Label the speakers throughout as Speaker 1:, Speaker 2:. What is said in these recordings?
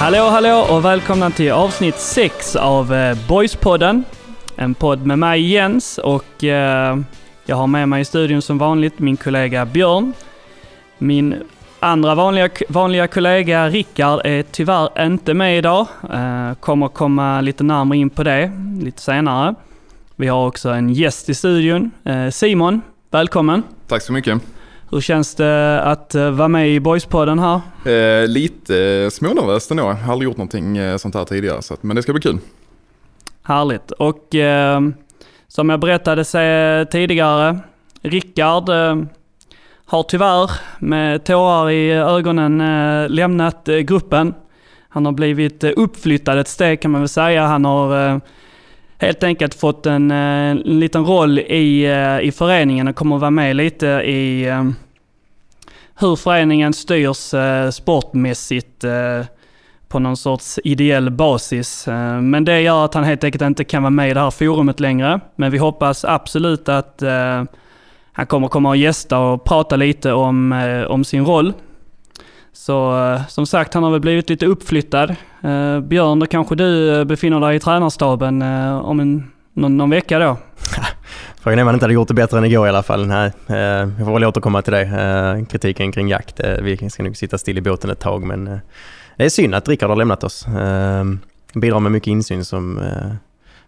Speaker 1: Hallå, hallå och välkomna till avsnitt 6 av eh, Boyspodden. En podd med mig Jens och eh, jag har med mig i studion som vanligt min kollega Björn. Min andra vanliga, vanliga kollega Rickard är tyvärr inte med idag. Eh, kommer komma lite närmare in på det lite senare. Vi har också en gäst i studion. Eh, Simon, välkommen!
Speaker 2: Tack så mycket.
Speaker 1: Hur känns det att eh, vara med i Boyspodden här?
Speaker 2: Eh, lite smånervöst ändå. Jag har aldrig gjort någonting eh, sånt här tidigare, så att, men det ska bli kul.
Speaker 1: Härligt. Och eh, som jag berättade tidigare, Rickard eh, har tyvärr med tårar i ögonen eh, lämnat eh, gruppen. Han har blivit eh, uppflyttad ett steg kan man väl säga. Han har eh, helt enkelt fått en, eh, en liten roll i, eh, i föreningen och kommer vara med lite i eh, hur föreningen styrs eh, sportmässigt eh, på någon sorts ideell basis. Eh, Men det gör att han helt enkelt inte kan vara med i det här forumet längre. Men vi hoppas absolut att eh, han kommer komma och gästa och prata lite om, eh, om sin roll. Så eh, som sagt, han har väl blivit lite uppflyttad. Eh, Björn, då kanske du eh, befinner dig i tränarstaben eh, om en, någon, någon vecka då?
Speaker 3: Frågan är om han inte hade gjort det bättre än igår i alla fall. Nej, eh, jag får väl återkomma till det. Eh, kritiken kring jakt. Eh, vi ska nog sitta still i båten ett tag men eh, det är synd att Rickard har lämnat oss. Eh, bidrar med mycket insyn som, eh,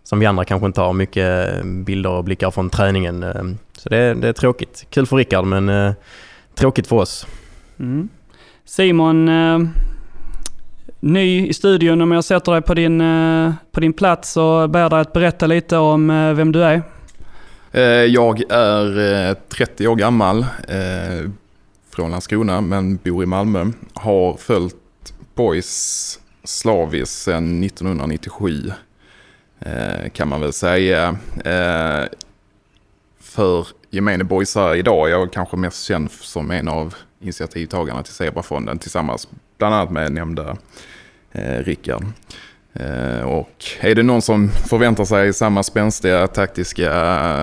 Speaker 3: som vi andra kanske inte har. Mycket eh, bilder och blickar från träningen. Ehm, så det, det är tråkigt. Kul för Rickard men eh, tråkigt för oss.
Speaker 1: Mm. Simon, ny i studion. Om jag sätter dig på din, på din plats och ber dig att berätta lite om vem du är.
Speaker 2: Eh, jag är eh, 30 år gammal, eh, från Landskrona men bor i Malmö. Har följt Boys slaviskt sedan 1997 kan man väl säga. För gemene boysare idag jag är kanske mest känd som en av initiativtagarna till Zebrafonden tillsammans bland annat med nämnda Rickard. Eh, och är det någon som förväntar sig samma spänstiga taktiska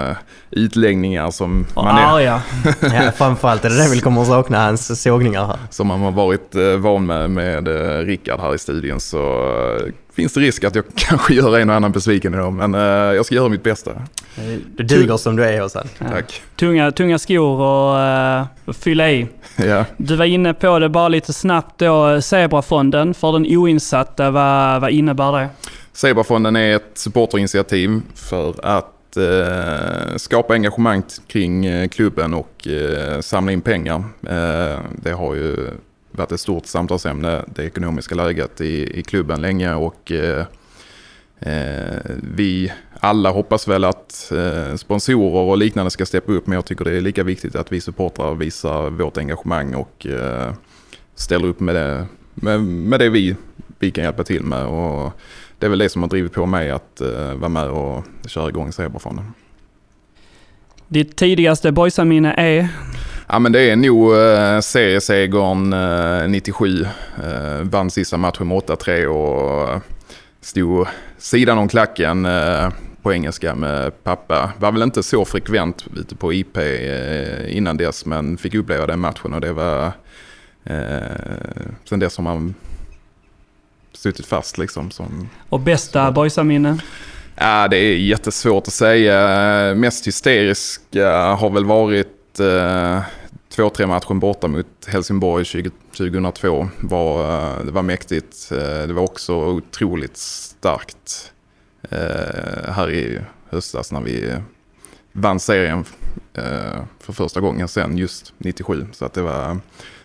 Speaker 2: eh, utläggningar som
Speaker 1: Och
Speaker 2: man, är,
Speaker 1: arga.
Speaker 3: Ja, framförallt är det det vi kommer att sakna, hans sågningar här.
Speaker 2: som man har varit eh, van med med Rickard här i studion så finns det risk att jag kanske gör en och annan besviken idag. Men eh, jag ska göra mitt bästa.
Speaker 3: Du duger som du är Åsa.
Speaker 1: Ja.
Speaker 2: Tack.
Speaker 1: Tunga, tunga skor och uh, fylla i.
Speaker 2: Ja.
Speaker 1: Du var inne på det bara lite snabbt då, Zebrafonden för den oinsatta, vad, vad innebär det?
Speaker 2: Zebrafonden är ett supporterinitiativ för att eh, skapa engagemang kring eh, klubben och eh, samla in pengar. Eh, det har ju varit ett stort samtalsämne, det ekonomiska läget i, i klubben länge och eh, eh, vi alla hoppas väl att eh, sponsorer och liknande ska steppa upp men jag tycker det är lika viktigt att vi supportrar visar vårt engagemang och eh, ställer upp med det, med, med det vi, vi kan hjälpa till med. Och det är väl det som har drivit på mig att eh, vara med och köra igång Zebrafonden.
Speaker 1: Ditt tidigaste boysaminne är?
Speaker 2: Ja men det är nog eh, seriesegern eh, 97. Eh, vann sista matchen med 8-3 och stod sidan om klacken eh, på engelska med pappa. Var väl inte så frekvent ute på IP eh, innan dess men fick uppleva den matchen och det var eh, sen dess har man suttit fast liksom. Som,
Speaker 1: Och bästa boysaminne?
Speaker 2: Ja, det är jättesvårt att säga. Mest hysteriska har väl varit eh, 2-3 matchen borta mot Helsingborg 20, 2002. Var, eh, det var mäktigt. Eh, det var också otroligt starkt eh, här i höstas när vi vann serien för första gången sen just 97. Så att det var,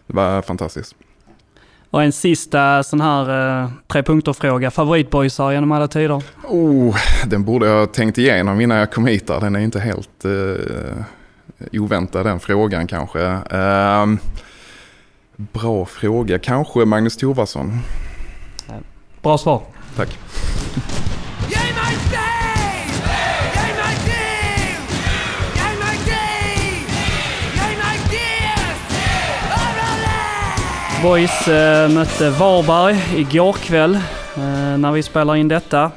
Speaker 2: det var fantastiskt.
Speaker 1: Och en sista sån här eh, tre punkter-fråga. Favoritboysar genom alla tider?
Speaker 2: Oh, den borde jag ha tänkt igenom innan jag kom hit där. Den är inte helt eh, oväntad den frågan kanske. Ehm, bra fråga. Kanske Magnus Thovarsson.
Speaker 1: Bra svar.
Speaker 2: Tack.
Speaker 1: Boys eh, mötte Varberg igår kväll eh, när vi spelar in detta.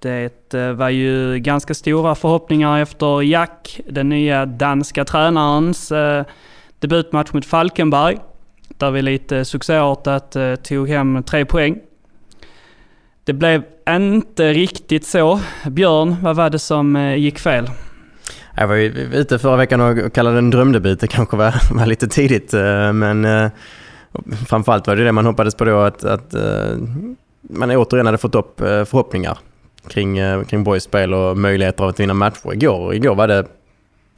Speaker 1: Det eh, var ju ganska stora förhoppningar efter Jack, den nya danska tränarens eh, debutmatch mot Falkenberg. där vi lite succéartat eh, tog hem tre poäng. Det blev inte riktigt så. Björn, vad var det som gick fel?
Speaker 3: Jag var ju ute förra veckan och kallade det en drömdebut. Det kanske var, var lite tidigt, men framförallt var det det man hoppades på då att, att man återigen hade fått upp förhoppningar kring, eh, kring Boys spel och möjligheter att vinna matcher. Igår, igår var det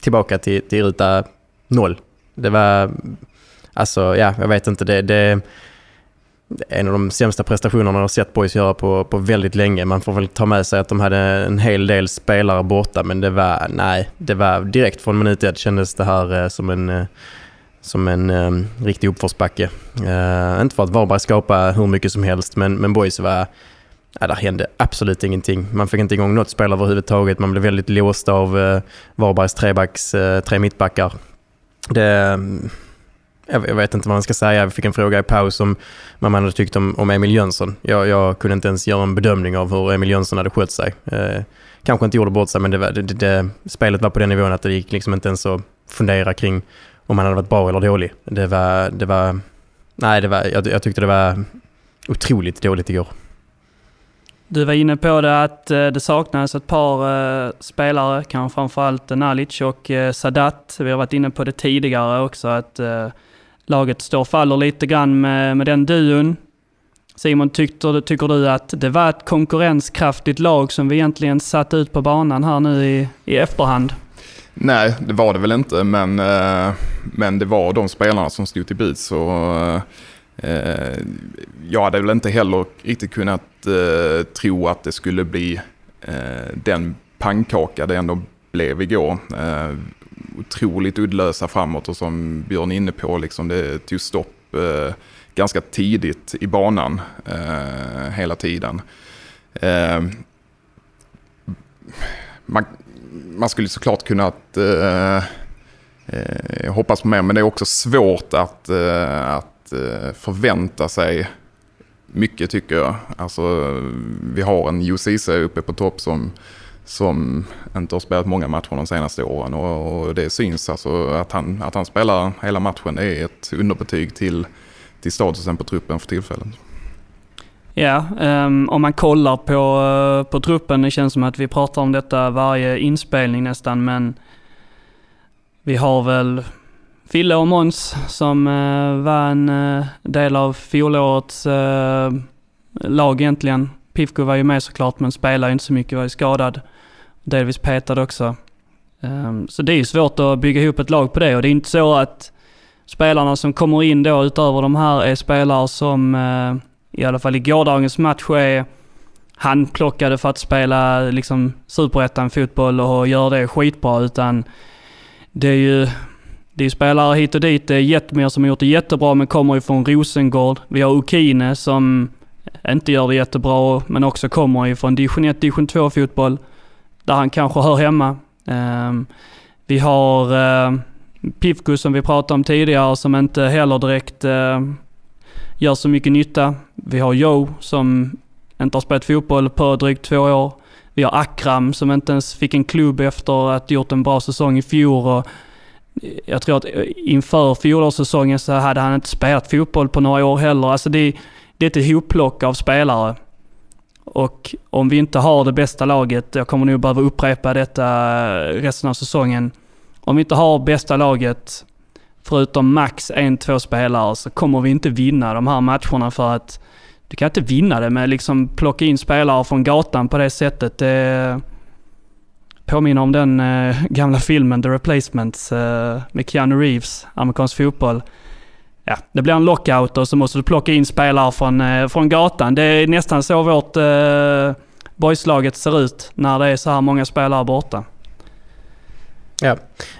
Speaker 3: tillbaka till, till ruta noll. Det var, alltså ja, jag vet inte, det, det en av de sämsta prestationerna jag har sett Boys göra på, på väldigt länge. Man får väl ta med sig att de hade en hel del spelare borta, men det var, nej, det var direkt från minut ett kändes det här eh, som en, eh, som en um, riktig uppförsbacke. Uh, inte för att Varberg skapade hur mycket som helst, men, men Boys var, ja, där hände absolut ingenting. Man fick inte igång något spel överhuvudtaget. Man blev väldigt låst av eh, Varbergs trebacks, eh, tre mittbackar. Det, jag vet inte vad man ska säga. Vi fick en fråga i paus om vad man hade tyckt om, om Emil Jönsson. Jag, jag kunde inte ens göra en bedömning av hur Emil Jönsson hade skött sig. Eh, kanske inte gjorde bort sig, men det, det, det, det, spelet var på den nivån att det gick liksom inte ens att fundera kring om han hade varit bra eller dålig. Det var... Det var nej, det var, jag, jag tyckte det var otroligt dåligt igår.
Speaker 1: Du var inne på det att eh, det saknades ett par eh, spelare, kanske framförallt Nalic och eh, Sadat. Vi har varit inne på det tidigare också att laget står och faller lite grann med, med den duon. Simon, tyckte, tycker du att det var ett konkurrenskraftigt lag som vi egentligen satt ut på banan här nu i, i efterhand?
Speaker 2: Nej, det var det väl inte, men, men det var de spelarna som stod till buds. Och, eh, jag hade väl inte heller riktigt kunnat eh, tro att det skulle bli eh, den pannkaka det ändå blev igår. Eh, otroligt uddlösa framåt och som Björn är inne på, liksom det tog stopp eh, ganska tidigt i banan eh, hela tiden. Eh, man, man skulle såklart kunnat eh, eh, hoppas på mer, men det är också svårt att, att att förvänta sig mycket tycker jag. Alltså, vi har en UCC uppe på topp som, som inte har spelat många matcher de senaste åren och, och det syns. Alltså, att, han, att han spelar hela matchen är ett underbetyg till, till statusen på truppen för tillfället.
Speaker 1: Ja, um, om man kollar på, eh, på truppen, det känns som att vi pratar om detta varje inspelning nästan, men vi har väl Fille och Måns som eh, var en eh, del av fjolårets eh, lag egentligen. Pifko var ju med såklart, men spelade inte så mycket, var ju skadad. Delvis petad också. Um, så det är ju svårt att bygga ihop ett lag på det och det är inte så att spelarna som kommer in då utöver de här är spelare som i alla fall i gårdagens match är handplockade för att spela liksom superettan fotboll och gör det skitbra utan det är ju det är spelare hit och dit. Det är Jetmir som har gjort det jättebra men kommer ju från Rosengård. Vi har Ukine som inte gör det jättebra men också kommer ju från division 1, division 2 fotboll. Där han kanske hör hemma. Ehm, vi har uh, som vi pratade om tidigare som inte heller direkt ehm, gör så mycket nytta. Vi har Joe som inte har spelat fotboll på drygt två år. Vi har Akram som inte ens fick en klubb efter att ha gjort en bra säsong i fjol. Och jag tror att inför fjolårssäsongen så hade han inte spelat fotboll på några år heller. Alltså det, det är ett ihopplock av spelare. Och om vi inte har det bästa laget, jag kommer nog behöva upprepa detta resten av säsongen. Om vi inte har bästa laget förutom max en, två spelare så kommer vi inte vinna de här matcherna för att du kan inte vinna det med liksom plocka in spelare från gatan på det sättet. Det påminner om den eh, gamla filmen The Replacements eh, med Keanu Reeves, amerikansk fotboll. Ja, det blir en lockout och så måste du plocka in spelare från, eh, från gatan. Det är nästan så vårt eh, boyslaget ser ut när det är så här många spelare borta.
Speaker 3: Ja,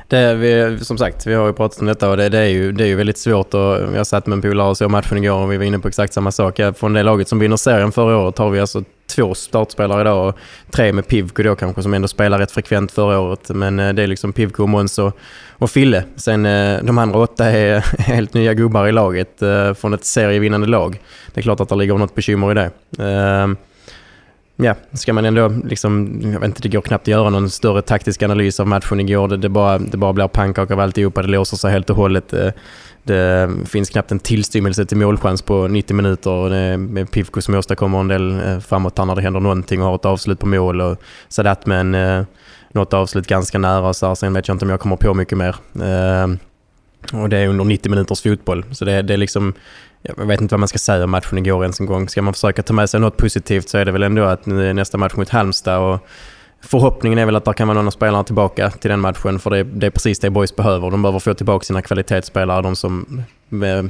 Speaker 3: det, vi, som sagt, vi har ju pratat om detta och det, det, är, ju, det är ju väldigt svårt. Och jag satt med en polare och såg matchen igår och vi var inne på exakt samma sak. Från det laget som vinner serien förra året har vi alltså två startspelare idag och tre med Pivko då kanske som ändå spelar rätt frekvent förra året. Men eh, det är liksom Pivko, Måns och, och Fille. Sen eh, de andra åtta är helt nya gubbar i laget eh, från ett serievinnande lag. Det är klart att det ligger något bekymmer i det. Ehm, Ja, ska man ändå liksom, jag vet inte, det går knappt att göra någon större taktisk analys av matchen igår. Det, det, bara, det bara blir pannkaka av alltihopa, det låser sig helt och hållet. Det, det finns knappt en tillstymmelse till målchans på 90 minuter. och Det är Pivko som åstadkommer en del eh, framåt här när det händer någonting och har ett avslut på mål. Och Sadat med en, eh, något avslut ganska nära. Så här, sen vet jag inte om jag kommer på mycket mer. Och det är under 90 minuters fotboll. Så det, det är liksom, jag vet inte vad man ska säga om matchen igår ens en gång. Ska man försöka ta med sig något positivt så är det väl ändå att nu är nästa match mot Halmstad och förhoppningen är väl att det kan vara några spelare tillbaka till den matchen för det är, det är precis det Boys behöver. De behöver få tillbaka sina kvalitetsspelare, de som eh,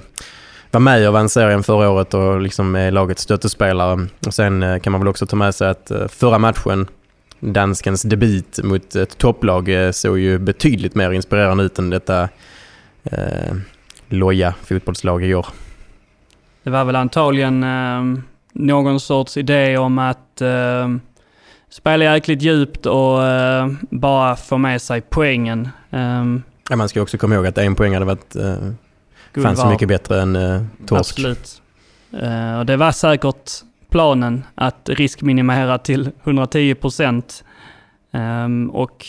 Speaker 3: var med och vann serien förra året och liksom är lagets stöttespelare. Och sen eh, kan man väl också ta med sig att eh, förra matchen danskens debut mot ett topplag såg ju betydligt mer inspirerande ut än detta eh, loja fotbollslag igår.
Speaker 1: Det var väl antagligen eh, någon sorts idé om att eh, spela jäkligt djupt och eh, bara få med sig poängen. Eh,
Speaker 3: Ja, man ska också komma ihåg att en poäng hade varit eh,
Speaker 1: guld
Speaker 3: fanns
Speaker 1: var-
Speaker 3: mycket bättre än eh, torsk.
Speaker 1: Absolut. Eh, och det var säkert planen att riskminimera till 110 procent. Ehm, och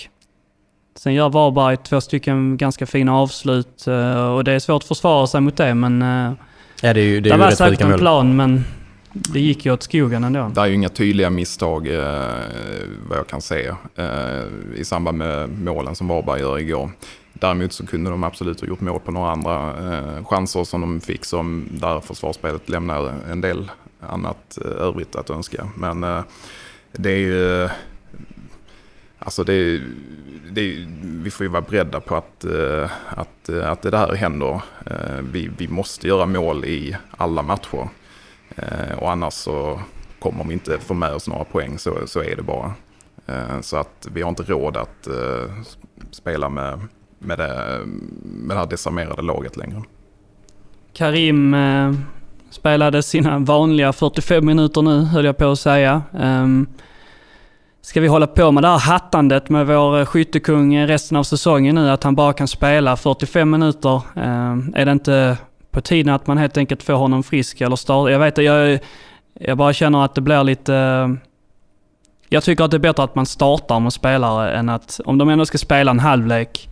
Speaker 1: sen gör Varberg två stycken ganska fina avslut eh, och det är svårt att försvara sig mot det men uh,
Speaker 3: Ja, det är ju, det
Speaker 1: det var säkert en
Speaker 3: mål.
Speaker 1: plan men det gick ju åt skogen ändå.
Speaker 2: Det är ju inga tydliga misstag eh, vad jag kan se eh, i samband med målen som Varberg gör igår. Däremot så kunde de absolut ha gjort mål på några andra eh, chanser som de fick som där försvarsspelet lämnar en del annat eh, övrigt att önska. Men eh, det är ju... Alltså det, är- det, vi får ju vara beredda på att, eh, att, eh, att det där händer. Eh, vi, vi måste göra mål i alla matcher. Och annars så kommer vi inte få med oss några poäng, så, så är det bara. Så att vi har inte råd att spela med, med, det, med det här desarmerade laget längre.
Speaker 1: Karim spelade sina vanliga 45 minuter nu, höll jag på att säga. Ehm, Ska vi hålla på med det här hattandet med vår eh, skyttekung resten av säsongen nu, att han bara kan spela 45 minuter? Ehm, är det inte på tiden att man helt enkelt får honom frisk eller start? Jag vet jag, jag bara känner att det blir lite... eh, jag tycker att det är bättre att man startar med spelare än att, om de ändå ska spela en halvlek,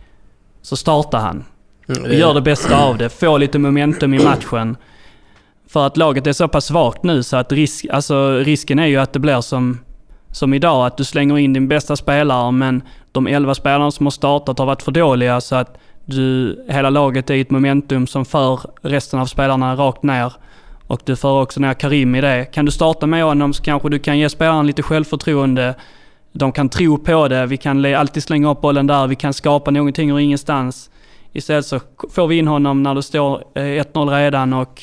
Speaker 1: så startar han.
Speaker 3: Mm,
Speaker 1: Gör det bästa av det, få lite momentum i matchen. För att laget är så pass svagt nu så att risk, alltså risken är ju att det blir som, som idag, att du slänger in din bästa spelare men de 11 spelarna som har startat har varit för dåliga så att du, hela laget är i ett momentum som för resten av spelarna rakt ner. Och du för också ner Karim i det. Kan du starta med honom så kanske du kan ge spelaren lite självförtroende. De kan tro på det, vi kan alltid slänga upp bollen där, vi kan skapa någonting ur ingenstans. Istället så får vi in honom när det står eh, 1-0 redan och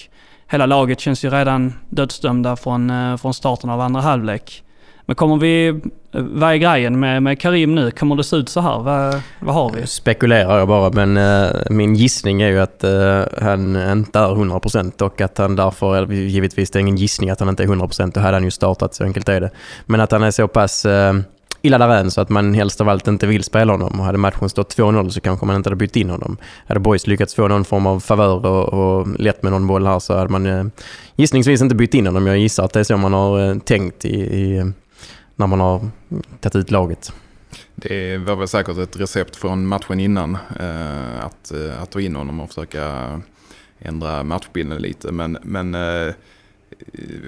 Speaker 1: hela laget känns ju redan dödsdömda från, eh, från starten av andra halvlek. Men kommer vi... Eh, vad är grejen med, med Karim nu? Kommer det se ut så här? Vad, vad har vi?
Speaker 3: Spekulerar jag bara, men uh, min gissning är ju att uh, han inte är 100% och att han därför, eller givetvis det är ingen gissning att han inte är 100%, då hade han ju startat, så enkelt är det. Men att han är så pass uh, illa däran så att man helst av allt inte vill spela honom. Och hade matchen stått 2-0 så kanske man inte hade bytt in honom. Hade Boys lyckats få någon form av favör och, och lätt med någon boll här så hade man eh, gissningsvis inte bytt in honom. Jag gissar att det är så man har eh, tänkt i, i, när man har tagit ut laget.
Speaker 2: Det var väl säkert ett recept från matchen innan eh, att, eh, att ta in honom och försöka ändra matchbilden lite. Men, men eh,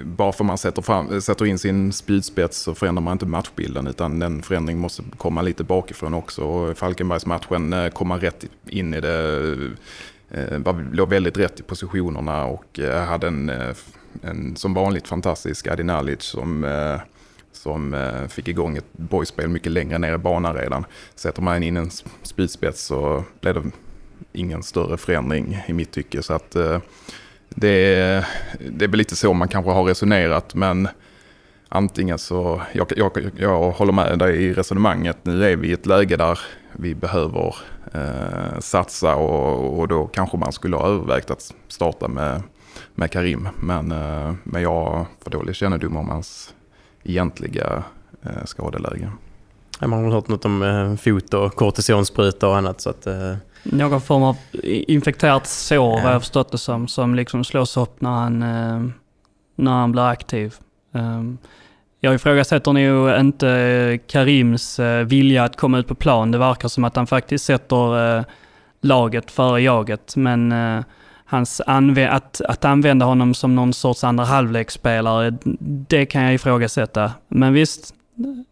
Speaker 2: bara för man sätter, fram, sätter in sin spjutspets så förändrar man inte matchbilden utan den förändringen måste komma lite bakifrån också. Och Falkenbergsmatchen eh, kom man rätt in i det, eh, var- låg väldigt rätt i positionerna och eh, hade en, eh, en som vanligt fantastisk Adi Nalic som eh, som eh, fick igång ett boyspel mycket längre ner i banan redan. Sätter man in en s- spjutspets så blev det ingen större förändring i mitt tycke. Så att eh, det, är, det är väl lite så man kanske har resonerat men antingen så, jag, jag, jag håller med dig i resonemanget. Nu är vi i ett läge där vi behöver eh, satsa och, och då kanske man skulle ha övervägt att starta med, med Karim. Men, eh, men jag har för dålig kännedom om hans egentliga eh, skadeläge.
Speaker 3: Man har hört något om eh, fot och kortisonspruta och annat så att eh,
Speaker 1: Någon form av infekterat sår
Speaker 3: Ja.
Speaker 1: vad jag förstått det som, som liksom slås upp när han, eh, när han blir aktiv. Um, jag ifrågasätter nog inte Karims eh, vilja att komma ut på plan. Det verkar som att han faktiskt sätter eh, laget före jaget. Men eh, hans anv att, att använda honom som någon sorts andra halvleksspelare, det kan jag ifrågasätta. Men visst,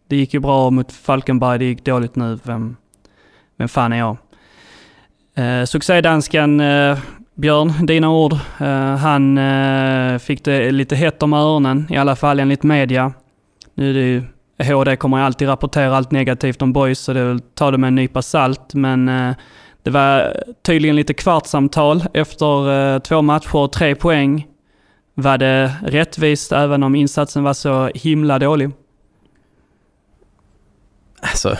Speaker 1: det gick ju bra mot Falkenberg, det gick dåligt nu. Vem, vem fan är jag? Eh, succédansken eh, Björn, dina ord. Eh, han eh, fick det lite hett om öronen, i alla fall enligt media. Nu är det ju, HD kommer ju alltid rapportera allt negativt om boys, så det är väl ta det med en nypa salt. Men eh, det var tydligen lite kvartssamtal efter eh, två matcher och tre poäng. Var det rättvist även om insatsen var så himla dålig?
Speaker 3: Alltså,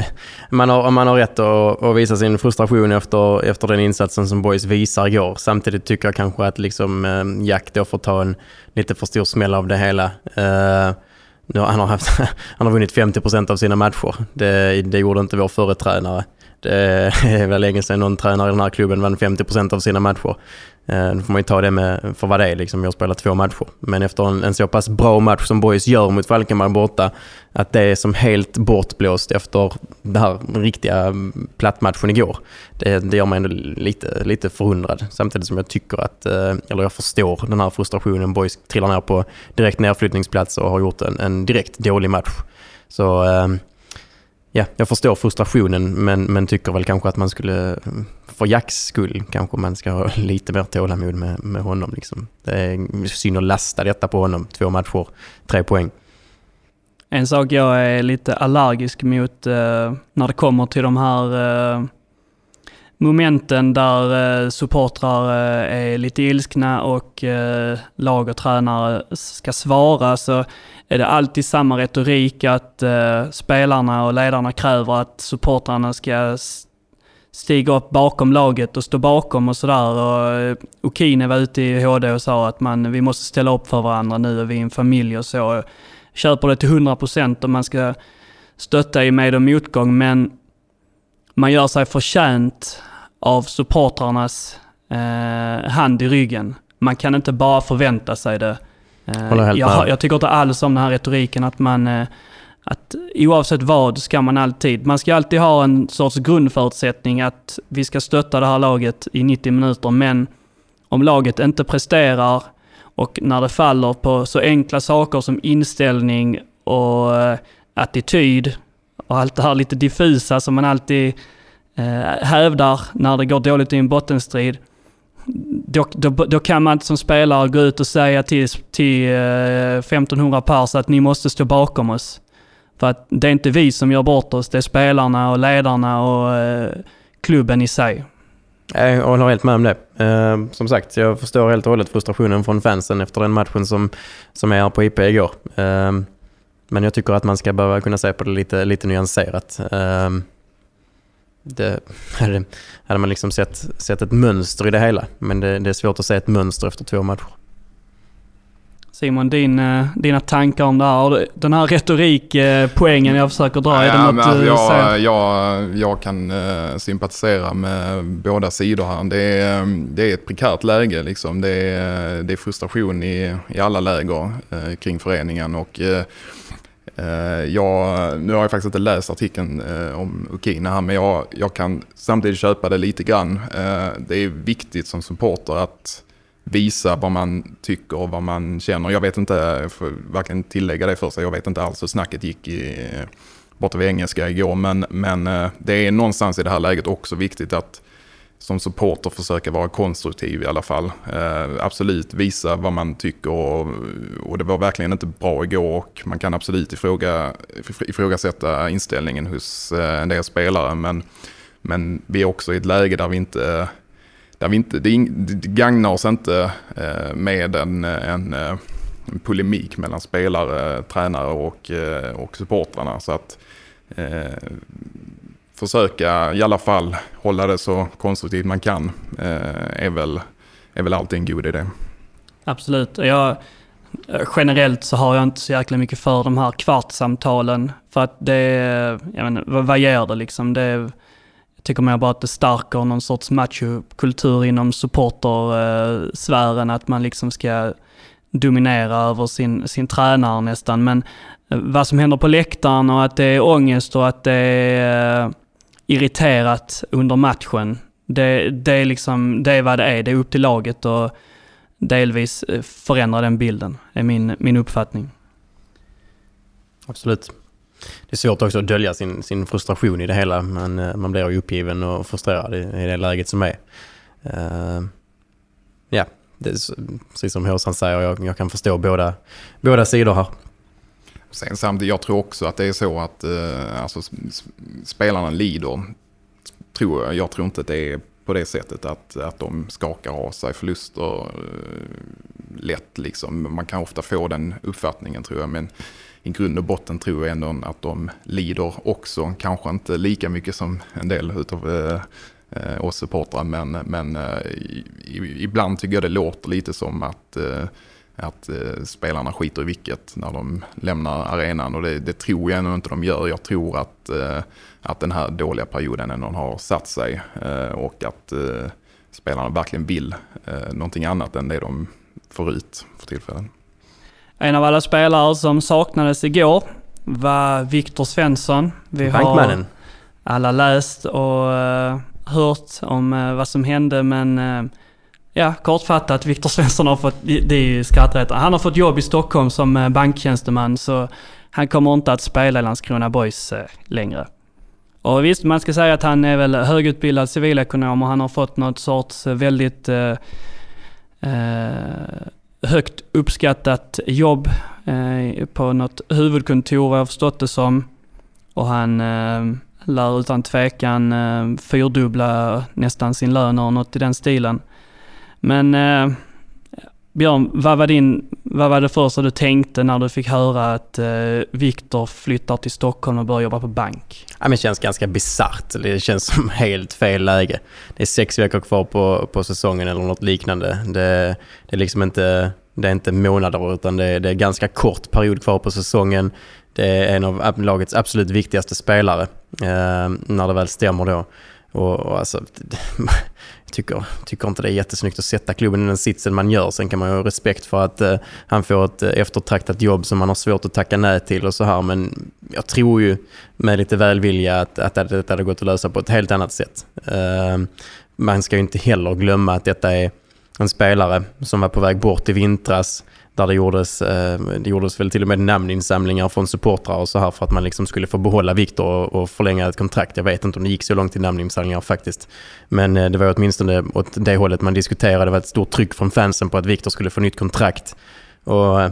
Speaker 3: man har, man har rätt att, att visa sin frustration efter, efter den insatsen som Boys visar igår. Samtidigt tycker jag kanske att liksom, eh, Jack då får ta en lite för stor smäll av det hela. Uh, nu, han, har haft, han har vunnit 50% av sina matcher. Det, det gjorde inte vår förre tränare. Eh, det är väl länge sedan någon tränare i den här klubben vann 50% av sina matcher. Eh, nu då får man ju ta det med för vad det är. Liksom. Jag har spelat två matcher. Men efter en, en så pass bra match som Boys gör mot Falkenberg borta, att det är som helt bortblåst efter den här riktiga mm, plattmatchen igår. Det, det gör mig ändå lite, lite förundrad. Samtidigt som jag tycker att, eh, eller jag förstår den här frustrationen. Boys trillar ner på direkt nedflyttningsplats och har gjort en, en direkt dålig match. Så eh, ja, jag förstår frustrationen men, men tycker väl kanske att man skulle, för Jacks skull, kanske man ska ha lite mer tålamod med, med honom. Liksom. Det är synd att lasta detta på honom. Två matcher, tre poäng.
Speaker 1: En sak jag är lite allergisk mot eh, när det kommer till de här eh, momenten där eh, supportrar eh, är lite ilskna och eh, lag och tränare ska svara så är det alltid samma retorik att eh, spelarna och ledarna kräver att supportrarna ska stiga upp bakom laget och stå bakom och sådär. Och eh, Okine var ute i HD och sa att man, vi måste ställa upp för varandra nu och vi är en familj och så. Jag Köper det till 100% och man ska stötta i med och motgång men man gör sig förtjänt av supportrarnas eh, hand i ryggen. Man kan inte bara förvänta sig det. Eh, jag, jag, tycker inte alls om den här retoriken att man eh, att oavsett vad ska man alltid, man ska alltid ha en sorts grundförutsättning att vi ska stötta det här laget i 90 minuter, men om laget inte presterar och när det faller på så enkla saker som inställning och eh, attityd och allt det här lite diffusa som man alltid eh, hävdar när det går dåligt i en bottenstrid. Då, då, då, kan man som spelare gå ut och säga till, till eh, 1500 pers att ni måste stå bakom oss. För att det är inte vi som gör bort oss, det är spelarna och ledarna och eh, klubben i sig.
Speaker 3: Jag håller helt med om det. Eh, som sagt, jag förstår helt och hållet frustrationen från fansen efter den matchen som, som är på IP igår. Eh, men jag tycker att man ska behöva kunna se på det lite, lite nyanserat. Eh, Eh, det, hade, hade man liksom sett, sett ett mönster i det hela. Men det, det är svårt att se ett mönster efter två matcher.
Speaker 1: Simon, din, eh, dina tankar om det här? Den här retorikpoängen jag försöker dra, är det något
Speaker 2: alltså,
Speaker 1: du
Speaker 2: jag,
Speaker 1: säger?
Speaker 2: Jag, jag kan uh, sympatisera med båda sidor här. Det är, det är ett prekärt läge. Liksom. Det, är, det är frustration i, i alla läger kring föreningen. Och, Eh, jag, nu har jag faktiskt inte läst artikeln eh, om Ukina här, men jag, jag kan samtidigt köpa det lite grann. Eh, det är viktigt som supporter att visa vad man tycker och vad man känner. Jag vet inte, jag får verkligen tillägga det först, jag vet inte alls hur snacket gick i, borta vid engelska igår, men, men det är någonstans i det här läget också viktigt att som supporter försöka vara konstruktiv i alla fall. Eh, absolut visa vad man tycker och, och, det var verkligen inte bra igår och man kan absolut ifråga, ifrågasätta inställningen hos eh, en del spelare. Men, men vi är också i ett läge där vi inte där vi inte, det, det gagnar oss inte eh, med en, en, en polemik mellan spelare, tränare och, eh, och supportrarna. Så att eh, försöka i alla fall hålla det så konstruktivt man kan eh, är, väl, är väl alltid en god idé.
Speaker 1: Absolut. Jag, generellt så har jag inte så jäkla mycket för de här kvartssamtalen. För att det, jag menar, vad, ger det liksom? Det tycker mer bara att det stärker någon sorts machokultur inom supportersfären, att man liksom ska dominera över sin, sin tränare nästan. Men eh, vad som händer på läktaren och att det är ångest och att det är eh, irriterat under matchen. Det, det, är liksom, det är vad det är. Det är upp till laget och delvis eh, förändra den bilden, är min, min uppfattning.
Speaker 3: Absolut. Det är svårt också att dölja sin, sin frustration i det hela. Man, eh, man blir ju uppgiven och frustrerad i, i det läget som är. Uh, ja, det är, precis som Håsan säger, jag, jag kan förstå båda, båda sidor här.
Speaker 2: Sen samtidigt, jag tror också att det är så att eh, alltså, spelarna lider. Tror jag. jag tror inte att det är på det sättet att, att de skakar av sig förluster eh, lätt. Liksom. Man kan ofta få den uppfattningen tror jag. Men i grund och botten tror jag ändå att de lider också. Kanske inte lika mycket som en del utav eh, eh oss supportrar. Men, men eh, i, ibland tycker jag det låter lite som att eh, att eh, spelarna skiter i vilket när de lämnar arenan och det, det tror jag ändå inte de gör. Jag tror att, eh, att den här dåliga perioden ändå har satt sig eh, och att eh, spelarna verkligen vill eh, någonting annat än det de får ut för tillfället.
Speaker 1: En av alla spelare som saknades igår var Viktor Svensson. Vi har alla läst och eh, hört om eh, vad som hände men eh, ja, kortfattat, Viktor Svensson har fått, det är ju skrattretande, han har fått jobb i Stockholm som eh, banktjänsteman så han kommer inte att spela i Landskrona Boys eh, längre. Och visst, man ska säga att han är väl högutbildad civilekonom och han har fått något sorts eh, väldigt eh, högt uppskattat jobb eh, på något huvudkontor vad jag har förstått det som. Och han eh, lär utan tvekan eh, fyrdubbla nästan sin lön och något i den stilen. Men eh, Björn, vad var, din, vad var det första du tänkte när du fick höra att eh, Viktor flyttar till Stockholm och börjar jobba på bank?
Speaker 3: Ja, men det känns ganska bisarrt. Det känns som helt fel läge. Det är sex veckor kvar på, på säsongen eller något liknande. Det, det är liksom inte, det är inte månader utan det är, det är ganska kort period kvar på säsongen. Det är en av lagets absolut viktigaste spelare eh, när det väl stämmer då. Och, och alltså, tycker, tycker inte det är jättesnyggt att sätta klubben i den sitsen man gör. Sen kan man ju ha respekt för att eh, han får ett eh, eftertraktat jobb som man har svårt att tacka nej till och så här. Men jag tror ju med lite välvilja att, att det, det hade gått att lösa på ett helt annat sätt. Eh, man ska ju inte heller glömma att detta är en spelare som var på väg bort i vintras. Där det gjordes, eh, det gjordes väl till och med namninsamlingar från supportrar och så här för att man liksom skulle få behålla Viktor och, och förlänga ett kontrakt. Jag vet inte om det gick så långt i namninsamlingar faktiskt. Men eh, det var åtminstone åt det hållet man diskuterade. Det var ett stort tryck från fansen på att Viktor skulle få nytt kontrakt. Och, eh,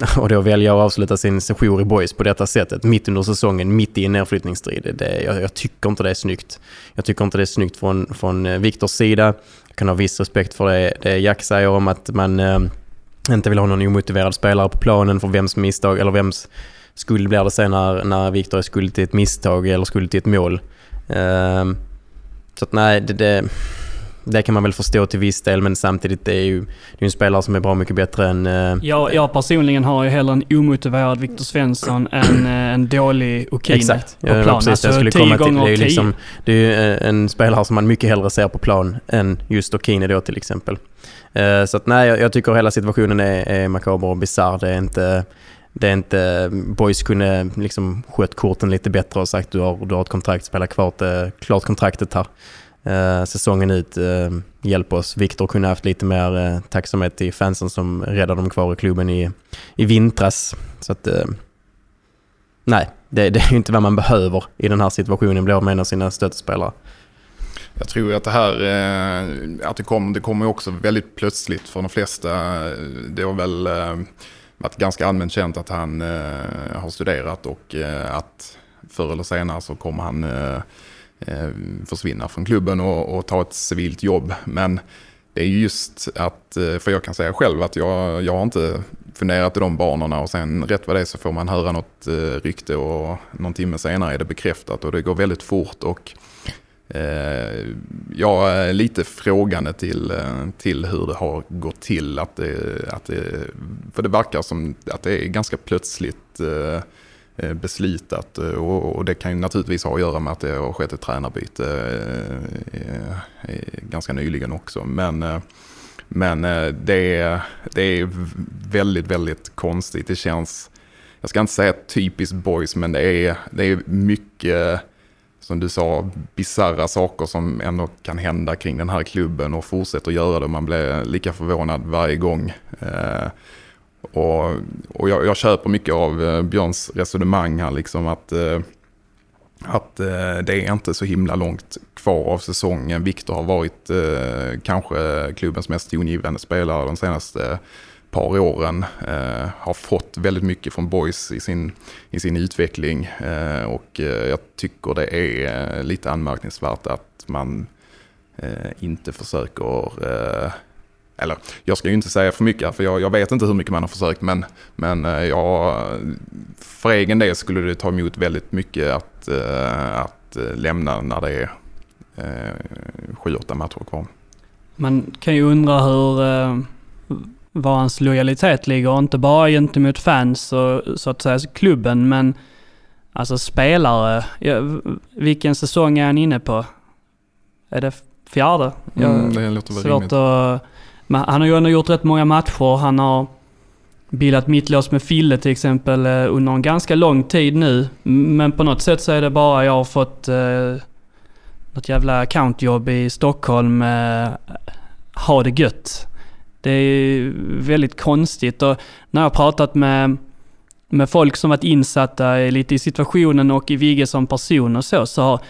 Speaker 3: och då välja att avsluta sin sejour i Boys på detta sättet, mitt under säsongen, mitt i en nedflyttningsstrid. Det, jag, jag tycker inte det är snyggt. Jag tycker inte det är snyggt från, från eh, Viktors sida. Jag kan ha viss respekt för det, det Jack säger om att man eh, inte vill ha någon omotiverad spelare på planen för vems misstag, eller vems skuld blir det sen när, när Viktor är skuld till ett misstag eller skuld till ett mål. Eh, så att nej, det, det, det kan man väl förstå till viss del men samtidigt det är ju det är en spelare som är bra mycket bättre än... eh,
Speaker 1: Jag, jag personligen har ju hellre en omotiverad Viktor Svensson än eh, en dålig Okine
Speaker 3: Exakt,
Speaker 1: på
Speaker 3: ja,
Speaker 1: plan.
Speaker 3: precis det
Speaker 1: Alltså
Speaker 3: jag skulle komma till. Det är, ju liksom, det är eh, en spelare som man mycket hellre ser på plan än just Okine då till exempel. Eh, så att nej, jag, jag tycker hela situationen är, är makaber och bisarr. Det är inte... Det är inte... Boys kunde liksom skött korten lite bättre och sagt du har, du har ett kontrakt, spela klart, eh, klart kontraktet här. Eh, säsongen ut, eh, hjälp oss. Viktor kunde haft lite mer eh, tacksamhet till fansen som räddade dem kvar i klubben i, i vintras. Så att... Eh, nej, det, det är ju inte vad man behöver i den här situationen, blir med en av sina stöttespelare.
Speaker 2: Jag tror att det här, eh, att det kom, det kommer också väldigt plötsligt för de flesta. Det har väl eh, varit ganska allmänt känt att han eh, har studerat och att förr eller senare så kommer han försvinna från klubben och, och ta ett civilt jobb. Men det är just att, för jag kan säga själv att jag, jag har inte funderat i de banorna och sen rätt vad det är så får man höra något rykte och någon timme senare är det bekräftat och det går väldigt fort och Eh, jag är lite frågande till, eh, till hur det har gått till. Att det, att det, för det verkar som att det är ganska plötsligt eh, eh beslutat. Och, och det kan ju naturligtvis ha att göra med att det har skett ett tränarbyte eh, eh, ganska nyligen också. Men, eh, Men det, är, det är väldigt, väldigt konstigt. Det känns, jag ska inte säga typiskt boys, men det är, det är mycket, som du sa, bizarra saker som ändå kan hända kring den här klubben och fortsätter göra det. Man blir lika förvånad varje gång. Eh, och och jag, jag köper mycket av eh, Björns resonemang här, liksom att eh, att eh, det är inte så himla långt kvar av säsongen. Viktor har varit eh, kanske klubbens mest tongivande spelare de senaste par åren. Eh, har fått väldigt mycket från Boys i sin, i sin utveckling. Eh, och eh, jag tycker det är eh, lite anmärkningsvärt att man eh, inte försöker eh, eller jag ska ju inte säga för mycket här, för jag, jag vet inte hur mycket man har försökt, men, men eh, jag, för egen del skulle det ta emot väldigt mycket att, eh, att eh, lämna när det är eh, sju, åtta matcher kvar.
Speaker 1: Man kan ju undra hur, eh, var hans lojalitet ligger, inte bara gentemot fans och så att säga klubben, men alltså spelare. Ja, vilken säsong är han inne på? Är det fjärde? Jag-
Speaker 2: Mm, det låter väl.
Speaker 1: Svårt att... Men han har ju ändå gjort rätt många matcher. Han har bildat mittlås med Fille till exempel eh, under en ganska lång tid nu. Men på något sätt så är det bara jag har fått eh, något jävla accountjobb i Stockholm. Eh, ha det gött. Det är väldigt konstigt. Och när jag har pratat med, med folk som varit insatta i- lite i situationen och i Vigge som person och så, så har,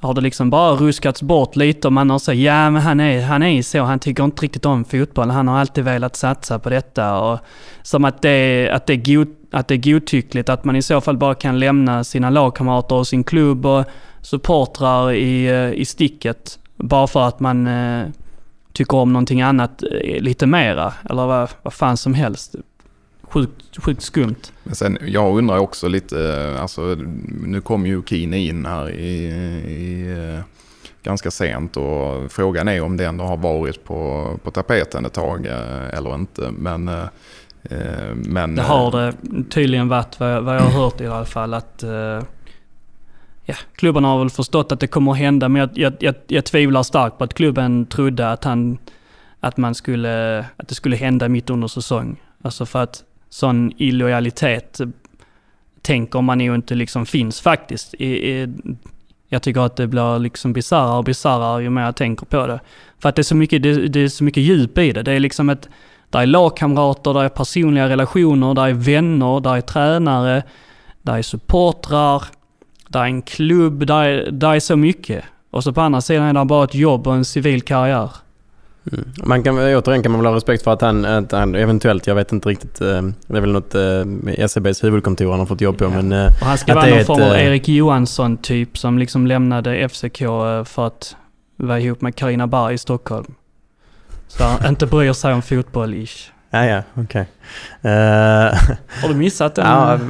Speaker 1: har det liksom bara ruskats bort lite. Och man har sagt ja men han är, han är så, han tycker inte riktigt om fotboll, han har alltid velat satsa på detta. Och som att det, att det, är, god, att det är godtyckligt, att man i så fall bara kan lämna sina lagkamrater och sin klubb och supportrar i, eh, i sticket bara för att man eh, tycker om någonting annat eh, lite mera, eller vad, vad fan som helst. Sjukt, sjukt skumt.
Speaker 2: Men sen, jag undrar också lite, eh, alltså, nu kom ju Kine in här i, i, eh, ganska sent och frågan är om det ändå har varit på, på tapeten ett tag eller inte. Men, men,
Speaker 1: Det har det tydligen varit, vad jag, vad jag har hört i alla fall, att ja, klubben har väl förstått att det kommer att hända, men jag, jag, jag, jag tvivlar starkt på att klubben trodde att, han, att, man skulle, att det skulle hända mitt under säsong. Alltså för att sån illojalitet eh, tänker man ju inte liksom finns faktiskt. I, i, jag tycker att det blir liksom bisarrare och bisarrare ju mer jag tänker på det. För att det är så mycket, det, det är så mycket djup i det. Det är liksom ett, där är lagkamrater, där är personliga relationer, där är vänner, där är tränare, där är supportrar, där är en klubb, där är, där är så mycket. Och så på andra sidan är det bara ett jobb och en civil karriär.
Speaker 3: Mm. Man kan, återigen kan man väl ha respekt för att han, att han eventuellt, jag vet inte riktigt, eh, det är väl något eh, SEBs huvudkontor han har fått jobb på
Speaker 1: Ja.
Speaker 3: men eh,
Speaker 1: Och han ska vara någon
Speaker 3: ett,
Speaker 1: form av
Speaker 3: eh,
Speaker 1: Erik Johansson-typ som liksom lämnade FCK för att vara ihop med Karina Barr i Stockholm. Så han inte bryr sig om fotboll-ish.
Speaker 3: Ja ja, okej. Eh,
Speaker 1: Har du missat den?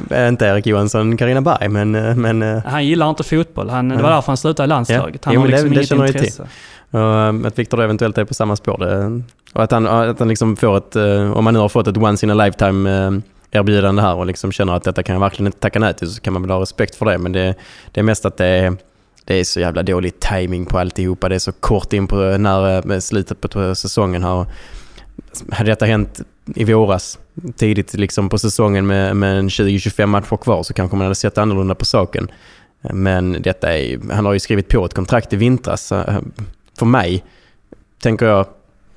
Speaker 3: ja, inte Erik Johansson, Carina Berg men, eh, men eh,
Speaker 1: Han gillar inte fotboll. Han, Det var därför han slutade i landslaget. Han
Speaker 3: Jo,
Speaker 1: har
Speaker 3: det-
Speaker 1: liksom
Speaker 3: det
Speaker 1: inget
Speaker 3: jag till.
Speaker 1: intresse.
Speaker 3: Och att Viktor eventuellt är på samma spår. Det, och att han, att han liksom får ett, om man nu har fått ett once in a lifetime erbjudande här och liksom känner att detta kan jag verkligen inte tacka nej till så kan man väl ha respekt för det. Men det, det är mest att det är, det är så jävla dålig timing på alltihopa. Det är så kort in på när, slutet på säsongen här. Hade detta hänt i våras, tidigt liksom på säsongen med, med en 20-25 matcher kvar så kanske man hade sett annorlunda på saken. Men detta är, han har ju skrivit på ett kontrakt i vintras. Eh, för mig tänker jag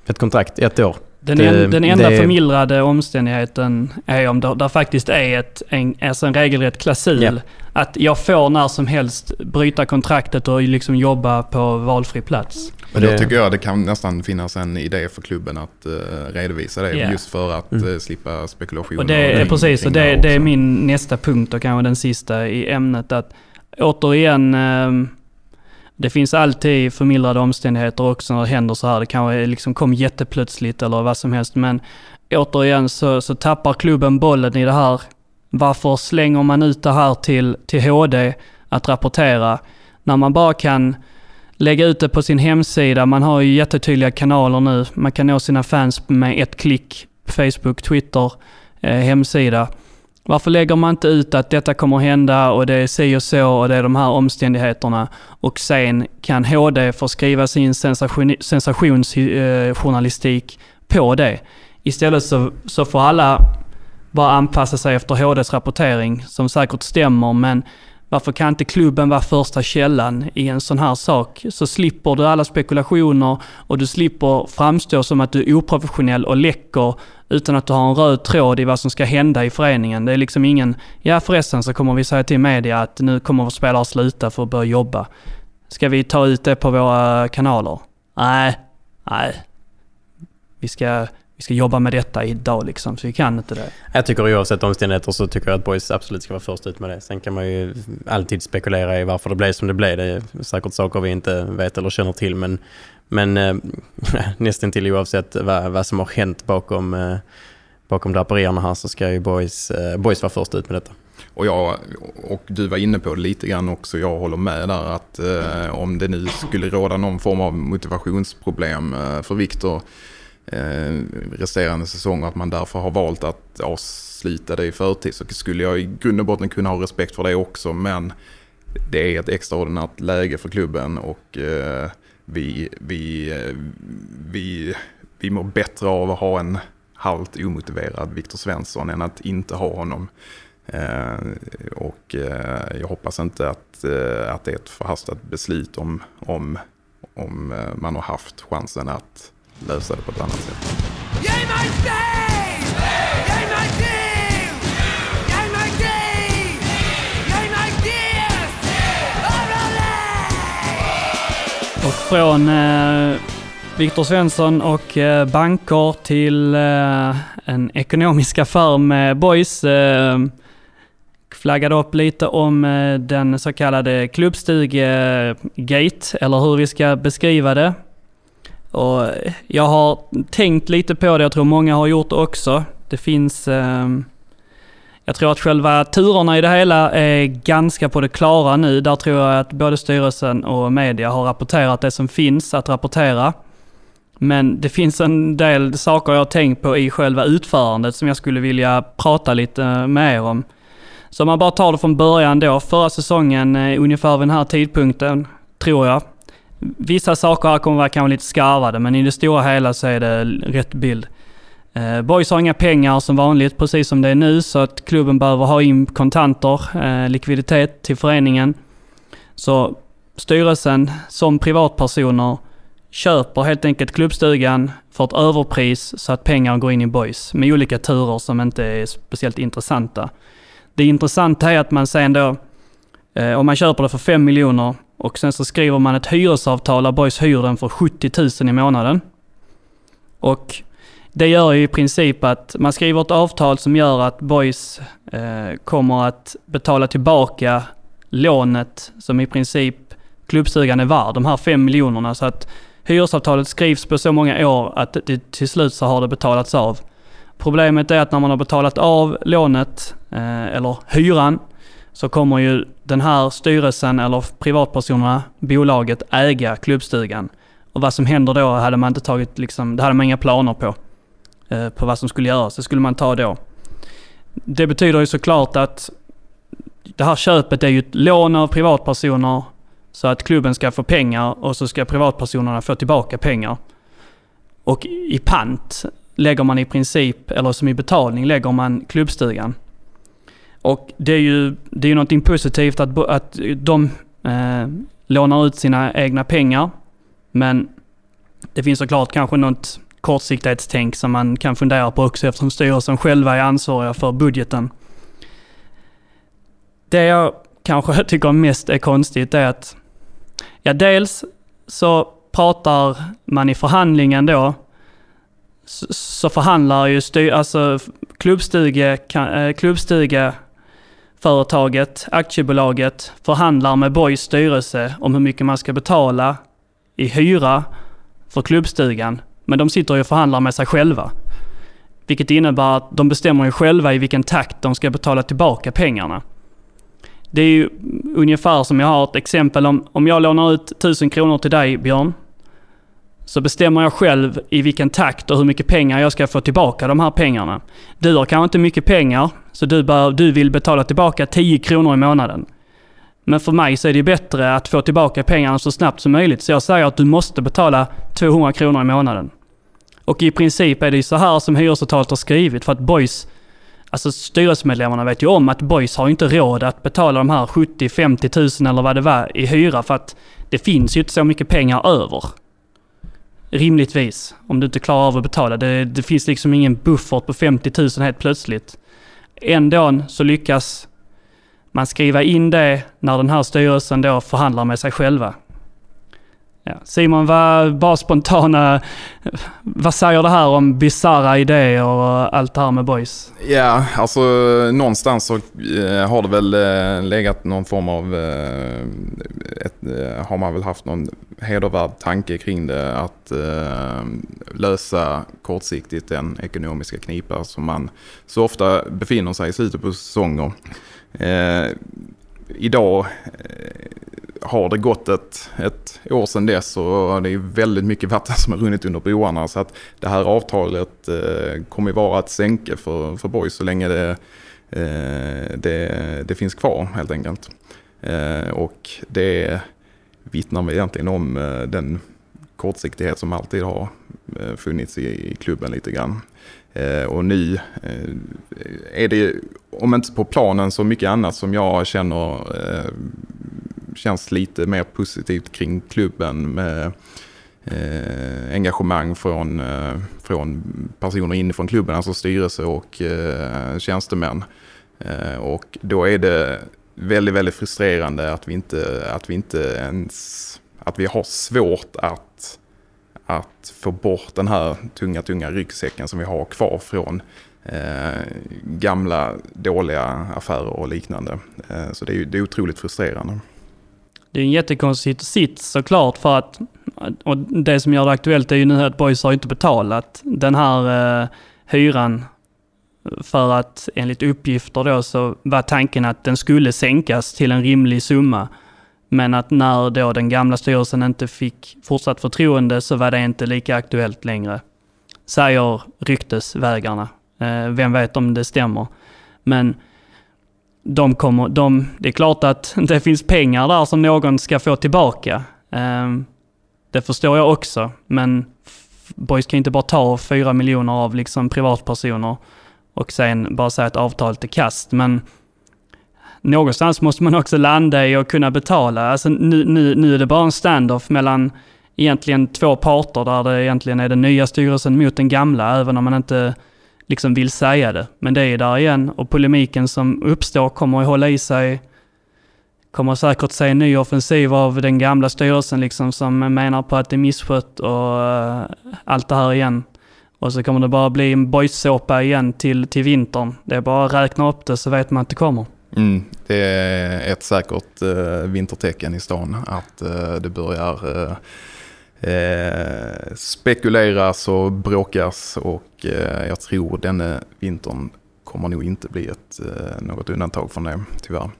Speaker 3: ett kontrakt ett år.
Speaker 1: Den,
Speaker 3: Det-
Speaker 1: en, den enda
Speaker 3: det-
Speaker 1: förmildrande omständigheten är om det där faktiskt är ett, en, alltså en regelrätt klausul.
Speaker 3: Ja.
Speaker 1: Att jag får när som helst bryta kontraktet och liksom jobba på valfri plats.
Speaker 2: Men då tycker jag det kan nästan finnas en idé för klubben att eh, redovisa det.
Speaker 1: Ja.
Speaker 2: Just för att
Speaker 3: Mm.
Speaker 2: eh, slippa spekulationer.
Speaker 1: Och det är
Speaker 2: kring-
Speaker 1: precis, och det, det är min nästa punkt och kanske den sista i ämnet. Att återigen, ehm, det finns alltid förmildrande omständigheter också när det händer så här. Det kanske liksom kom jätteplötsligt eller vad som helst. Men återigen så, så tappar klubben bollen i det här. Varför slänger man ut det här till, till HD att rapportera? När man bara kan lägga ut det på sin hemsida. Man har ju jättetydliga kanaler nu. Man kan nå sina fans med ett klick. Facebook, Twitter, eh, hemsida. Varför lägger man inte ut att detta kommer hända och det är si och så och det är de här omständigheterna och sen kan HD få skriva sin sensation, sensationsjournalistik på det. Istället så, så får alla bara anpassa sig efter HDs rapportering som säkert stämmer men varför kan inte klubben vara första källan i en sån här sak? Så slipper du alla spekulationer och du slipper framstå som att du är oprofessionell och läcker utan att du har en röd tråd i vad som ska hända i föreningen. Det är liksom ingen, ja förresten så kommer vi säga till media att nu kommer vår spelare sluta för att börja jobba. Ska vi ta ut det på våra kanaler? Nej, nej. Vi ska, ska jobba med detta idag liksom, så vi kan inte det.
Speaker 3: Jag tycker oavsett omständigheter så tycker jag att Boys absolut ska vara först ut med det. Sen kan man ju alltid spekulera i varför det blev som det blev. Det är säkert saker vi inte vet eller känner till men, men eh, nästan till oavsett vad, vad som har hänt bakom, eh, bakom draperierna här så ska ju Boys, eh, Boys vara först ut med detta.
Speaker 2: Och, jag, och du var inne på det lite grann också, jag håller med där att eh, om det nu skulle råda någon form av motivationsproblem eh, för Viktor Eh, resterande säsong och att man därför har valt att avsluta det i förtid så skulle jag i grund och botten kunna ha respekt för det också men det är ett extraordinärt läge för klubben och eh, vi, vi, eh, vi, vi mår bättre av att ha en halvt omotiverad Viktor Svensson än att inte ha honom. Och jag hoppas inte att, att det är ett förhastat beslut om, om, om man har haft chansen att lösa det på ett annat sätt.
Speaker 1: Och från eh, Viktor Svensson och eh, banker till eh, en ekonomisk affär med Boys. Eh, flaggade upp lite om eh, den så kallade klubbstuge-gate, eller hur vi ska beskriva det. Och jag har tänkt lite på det, jag tror många har gjort det också. Det finns... Eh, jag tror att själva turerna i det hela är ganska på det klara nu. Där tror jag att både styrelsen och media har rapporterat det som finns att rapportera. Men det finns en del saker jag har tänkt på i själva utförandet som jag skulle vilja prata lite med er om. Så om man bara tar det från början då. Förra säsongen, ungefär vid den här tidpunkten, tror jag. Vissa saker här kommer vara kanske lite skarvade, men i det stora hela så är det rätt bild. Eh, Boys har inga pengar som vanligt, precis som det är nu, så att klubben behöver ha in kontanter, eh, likviditet till föreningen. Så styrelsen som privatpersoner köper helt enkelt klubbstugan för ett överpris så att pengar går in i Boys med olika turer som inte är speciellt intressanta. Det intressanta är att man sen då, eh, om man köper det för 5 miljoner och sen så skriver man ett hyresavtal där Boys hyr den för 70 000 i månaden. Och det gör ju i princip att man skriver ett avtal som gör att Boys eh, kommer att betala tillbaka lånet som i princip klubbstugan är värd, de här 5 miljonerna. Så att hyresavtalet skrivs på så många år att det, till slut så har det betalats av. Problemet är att när man har betalat av lånet, eh, eller hyran, så kommer ju den här styrelsen eller privatpersonerna, bolaget, äga klubbstugan. Och vad som händer då hade man inte tagit, liksom, det hade man inga planer på. Eh, på vad som skulle göras, det skulle man ta då. Det betyder ju såklart att det här köpet är ju ett lån av privatpersoner så att klubben ska få pengar och så ska privatpersonerna få tillbaka pengar. Och i pant lägger man i princip, eller som i betalning, lägger man klubbstugan. Och det är ju det är ju någonting positivt att, att de eh, lånar ut sina egna pengar. Men det finns såklart kanske något kortsiktighetstänk som man kan fundera på också eftersom styrelsen själva är ansvariga för budgeten. Det jag kanske tycker mest är konstigt är att, ja dels så pratar man i förhandlingen då, så, så förhandlar ju styr, alltså klubbstuge, kan- eh, Företaget, aktiebolaget, förhandlar med Boys styrelse om hur mycket man ska betala i hyra för klubbstugan. Men de sitter ju och förhandlar med sig själva. Vilket innebär att de bestämmer ju själva i vilken takt de ska betala tillbaka pengarna. Det är ju ungefär som jag har ett exempel om, om jag lånar ut 1000 kronor till dig Björn. Så bestämmer jag själv i vilken takt och hur mycket pengar jag ska få tillbaka de här pengarna. Du har kanske inte mycket pengar, så du, bör, du vill betala tillbaka 10 kronor i månaden. Men för mig så är det bättre att få tillbaka pengarna så snabbt som möjligt. Så jag säger att du måste betala 200 kronor i månaden. Och i princip är det ju så här som hyresavtalet har skrivit för att Boys, alltså styrelsemedlemmarna vet ju om att Boys har inte råd att betala de här 70-50 tusen eller vad det var i hyra för att det finns ju inte så mycket pengar över. Rimligtvis, om du inte klarar av att betala. Det, det finns liksom ingen buffert på 50 000 helt plötsligt. Ändå så lyckas man skriva in det när den här styrelsen då förhandlar med sig själva. Ja. Simon, vad, bara spontana, vad säger det här om bizarra idéer och allt det här med boys?
Speaker 2: Ja, alltså någonstans så eh, har det väl eh, legat någon form av... Eh, ett, har man väl haft någon hedervärd tanke kring det. Att lösa kortsiktigt den ekonomiska knipa som man så ofta befinner sig i slutet på säsonger. Idag har det gått ett, ett år sedan dess och det är väldigt mycket vatten som har runnit under broarna. Så att det här avtalet eh, kommer ju vara ett sänke för, för Boys så länge det, eh, det, det finns kvar helt enkelt. Eh, och det vittnar väl egentligen om eh, den kortsiktighet som alltid har eh, funnits i, i klubben lite grann. Eh, och nu eh, är det, om inte på planen, så mycket annat som jag känner eh, känns lite mer positivt kring klubben med eh, engagemang från, eh, från personer inifrån klubben, alltså styrelse och eh, tjänstemän. Eh, och då är det väldigt, väldigt frustrerande att vi inte, att vi inte ens, att vi har svårt att, att få bort den här tunga, tunga ryggsäcken som vi har kvar från eh, gamla dåliga affärer och liknande. Eh, så det är, ju- det är otroligt frustrerande.
Speaker 1: Det är en jättekonstig sits såklart för att, och det som gör det aktuellt är ju nu att Boys har inte betalat den här eh, hyran för att enligt uppgifter då så var tanken att den skulle sänkas till en rimlig summa. Men att när då den gamla styrelsen inte fick fortsatt förtroende så var det inte lika aktuellt längre. Säger ryktesvägarna. Eh, vem vet om det stämmer. Men de kommer, de, det är klart att det finns pengar där som någon ska få tillbaka. Ehm, det förstår jag också, men Boys kan inte bara ta fyra miljoner av liksom privatpersoner och sen bara säga att avtalet är kast. Men någonstans måste man också landa i att kunna betala. Alltså nu, nu, nu är det bara en standoff mellan egentligen två parter där det egentligen är den nya styrelsen mot den gamla, även om man inte liksom vill säga det. Men det är där igen och polemiken som uppstår kommer att hålla i sig. Kommer säkert se en ny offensiv av den gamla styrelsen liksom som menar på att det är misskött och uh, allt det här igen. Och så kommer det bara bli en bojsåpa igen till, till vintern. Det är bara att räkna upp det så vet man att det kommer.
Speaker 2: Mm, det är ett säkert uh, vintertecken i stan att uh, det börjar eh, spekuleras och bråkas och eh, jag tror denna vintern kommer nog inte bli ett, eh, något undantag från det, tyvärr.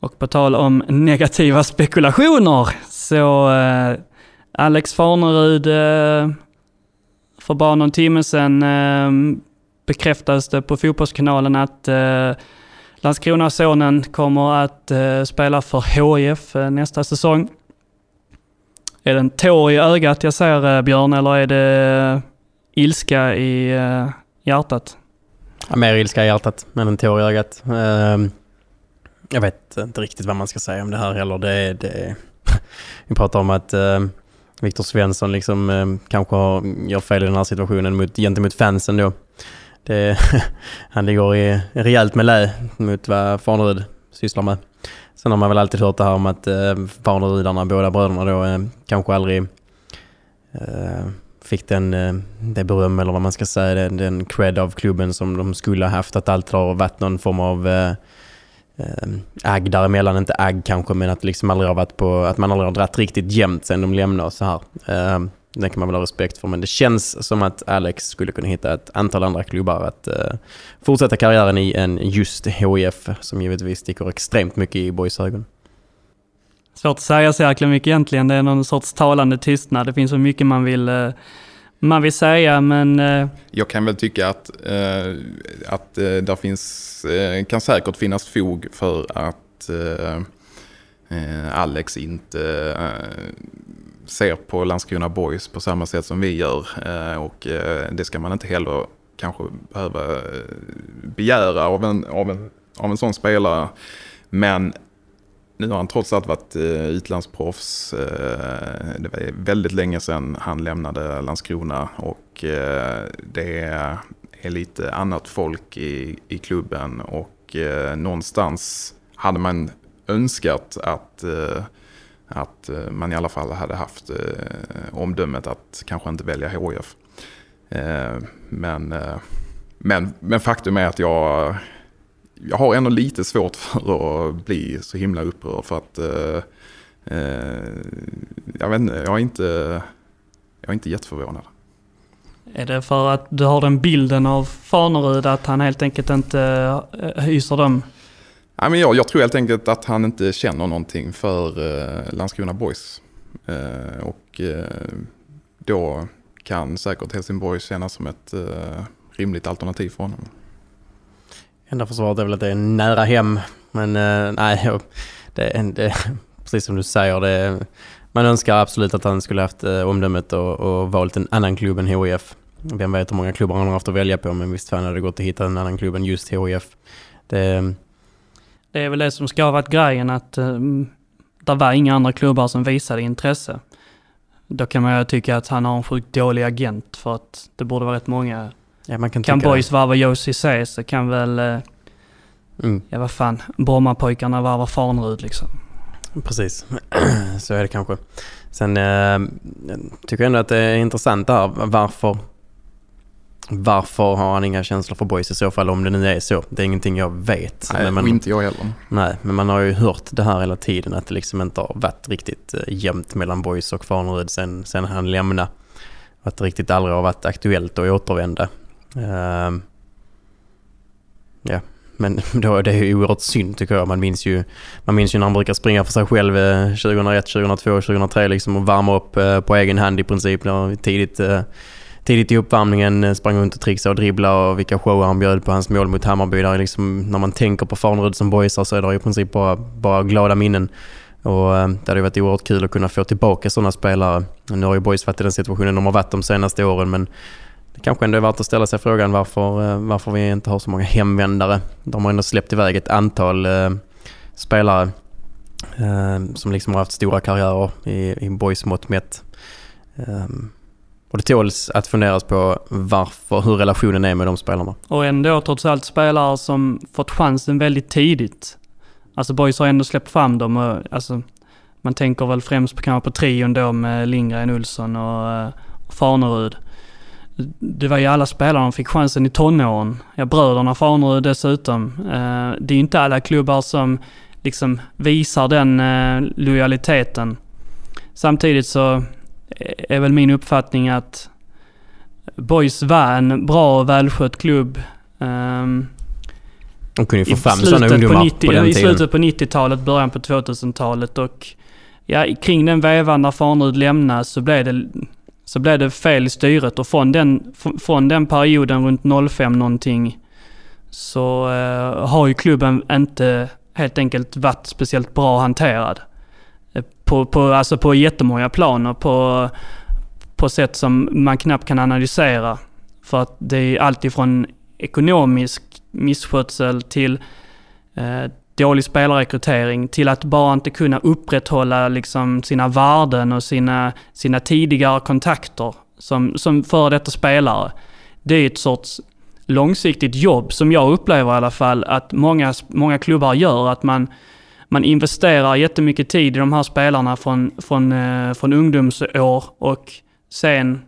Speaker 1: Och på tal om negativa spekulationer så eh, Alex Farnerud eh, för bara någon timme sedan eh, bekräftades det på Fotbollskanalen att eh, Landskrona-sonen kommer att eh, spela för HIF eh, nästa säsong. Är det en tår i ögat jag ser eh, Björn eller är det eh, ilska i eh, hjärtat?
Speaker 3: Ja, mer ilska i hjärtat än en tår i ögat. Ehm, jag vet inte riktigt vad man ska säga om det här heller. Det, det, vi pratar om att ehm, Viktor Svensson liksom, ehm, kanske har, gör fel i den här situationen mot, gentemot fansen då. Det, han ligger i rejält med lä mot vad Farnerud sysslar med. Sen har man väl alltid hört det här om att eh, uh, Farnerudarna, båda bröderna då, eh, kanske aldrig eh, fick den, eh, det beröm eller vad man ska säga, den, den cred av klubben som de skulle ha haft. Att allt har varit någon form av eh, eh, agg däremellan. Inte agg kanske, men att liksom aldrig har varit på, att man aldrig har dratt riktigt jämnt sen de lämnade och så här. Eh, det kan man väl ha respekt för, men det känns som att Alex skulle kunna hitta ett antal andra klubbar att eh, fortsätta karriären i än just HIF, som givetvis sticker extremt mycket i boys ögon.
Speaker 1: Svårt att säga så jäkla mycket egentligen. Det är någon sorts talande tystnad. Det finns så mycket man vill, eh, man vill säga, men eh,
Speaker 2: Jag kan väl tycka att, eh, att eh, där finns, eh, kan säkert finnas fog för att Alex inte ser på Landskrona Boys på samma sätt som vi gör. Eh, och eh, det ska man inte heller kanske behöva eh, begära av en, av, en, av en sån spelare. Men nu har han trots allt varit utlandsproffs. Det var väldigt länge sedan han lämnade Landskrona och det är lite annat folk i, i klubben och någonstans hade man önskat att, eh, att eh, man i alla fall hade haft eh, omdömet att kanske inte välja HIF. Eh, men, men, men faktum är att jag, jag har ändå lite svårt för att bli så himla upprörd för att jag vet inte, jag är inte, jag är inte jätteförvånad.
Speaker 1: Är det för att du har den bilden av Farnerud att han helt enkelt inte hyser de
Speaker 2: Ja, men jag, jag tror helt enkelt att han inte känner någonting för eh, Landskrona Boys. Eh, och eh, då kan säkert Helsingborg kännas som ett eh, rimligt alternativ för honom.
Speaker 3: Enda försvaret är väl att det är nära hem. Men eh, nej, det, det, precis som du säger. Det, man önskar absolut att han skulle haft eh, omdömet och, och valt en annan klubb än HIF. Vem vet hur många klubbar han har haft att välja på, men visst fan hade det gått att hitta en annan klubb än just HIF. Det,
Speaker 1: det är väl det som ska ha varit grejen att uh, det var inga andra klubbar som visade intresse. Då kan man ju tycka att han har en sjukt dålig agent för att det borde vara rätt många.
Speaker 3: ja, man kan
Speaker 1: Kan Boys varva Josie C så kan väl, eh,
Speaker 3: Mm,
Speaker 1: ja vad fan, Brommapojkarna varva Farnerud liksom.
Speaker 3: precis, så är det kanske. Sen eh, tycker jag ändå att det är intressant där varför varför har han inga känslor för boys i så fall om det nu är så? Det är ingenting jag vet.
Speaker 2: Nej,
Speaker 3: men man,
Speaker 2: och inte jag heller.
Speaker 3: Nej, men man har ju hört det här hela tiden att det liksom inte har varit riktigt eh, jämnt mellan Boys och Farnerud sen, sen han lämnade. Att det riktigt aldrig har varit aktuellt att återvända. Ehm, ja, men då, det är ju oerhört synd tycker jag. Man minns ju, man minns ju när han brukar springa för sig själv eh, 2001, 2002, 2003 liksom och värma upp eh, på egen hand i princip. Tidigt, eh, tidigt i uppvärmningen eh, sprang runt och trixade och dribblade och vilka shower han bjöd på hans mål mot Hammarby. Där liksom, när man tänker på Farnerud som boysar så är det i princip bara, bara glada minnen. Och eh, det hade varit oerhört kul att kunna få tillbaka sådana spelare. Nu har ju Boys varit i den situationen de har varit de senaste åren men det kanske ändå är värt att ställa sig frågan varför, eh, varför vi inte har så många hemvändare. De har ändå släppt iväg ett antal eh, spelare eh, som liksom har haft stora karriärer i, i Boys mått mätt. Eh, och det tåls att funderas på varför, hur relationen är med de spelarna.
Speaker 1: Och ändå trots allt spelare som fått chansen väldigt tidigt. Alltså Boys har ändå släppt fram dem och alltså man tänker väl främst på, kanske på trion då med Lindgren, Olsson och, eh, och Farnerud. Det var ju alla spelare som fick chansen i tonåren. Ja, bröderna Farnerud dessutom. Eh, det är ju inte alla klubbar som liksom visar den eh, lojaliteten. Samtidigt så är väl min uppfattning att Boys var en bra och välskött klubb. ehm,
Speaker 3: De kunde ju få fram sådana
Speaker 1: slutet på
Speaker 3: ungdomar
Speaker 1: 90
Speaker 3: på den
Speaker 1: I
Speaker 3: tiden.
Speaker 1: slutet på 90-talet, början på 2000-talet och ja, kring den vevan när Farnerud lämnade så blev det så blev det fel i styret och från den, fr- från den perioden runt 05 någonting så eh, har ju klubben inte helt enkelt varit speciellt bra hanterad. På, på, alltså på jättemånga plan och på, på sätt som man knappt kan analysera. För att det är allt ifrån ekonomisk misskötsel till eh, dålig spelarrekrytering till att bara inte kunna upprätthålla liksom sina värden och sina, sina tidigare kontakter som, som före detta spelare. Det är ett sorts långsiktigt jobb som jag upplever i alla fall att många, många klubbar gör. Att man, man investerar jättemycket tid i de här spelarna från, från, eh, från ungdomsår och sen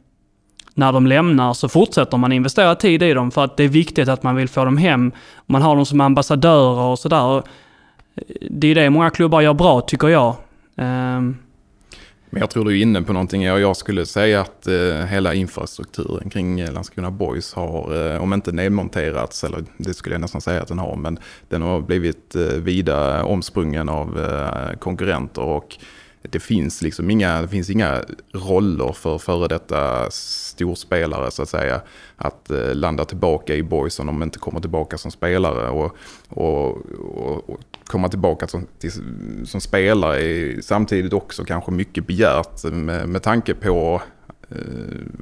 Speaker 1: när de lämnar så fortsätter man investera tid i dem för att det är viktigt att man vill få dem hem. Man har dem som ambassadörer och sådär. Det är det många klubbar gör bra tycker jag. Ehm,
Speaker 2: men jag tror du är inne på någonting. Jag skulle säga att eh, hela infrastrukturen kring eh, Landskrona Boys har, eh, om inte nedmonterats, eller det skulle jag nästan säga att den har, men den har blivit vida omsprungen av konkurrenter och det finns liksom inga, det finns inga roller för före detta storspelare så att säga. Att landa tillbaka i Boys om de inte kommer tillbaka som spelare. Och, och, och, och komma tillbaka som, till, som spelare är samtidigt också kanske mycket begärt med, med tanke på eh,